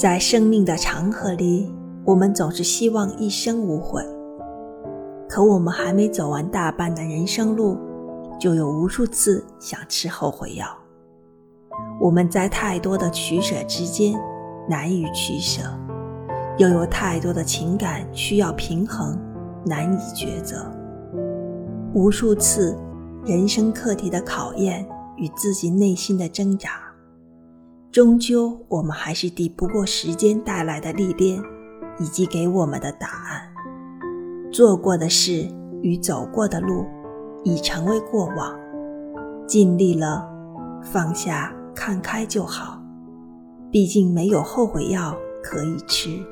在生命的长河里，我们总是希望一生无悔。可我们还没走完大半的人生路，就有无数次想吃后悔药。我们在太多的取舍之间难以取舍，又有太多的情感需要平衡，难以抉择。无数次人生课题的考验与自己内心的挣扎，终究我们还是抵不过时间带来的历练，以及给我们的答案。做过的事与走过的路，已成为过往。尽力了，放下，看开就好。毕竟没有后悔药可以吃。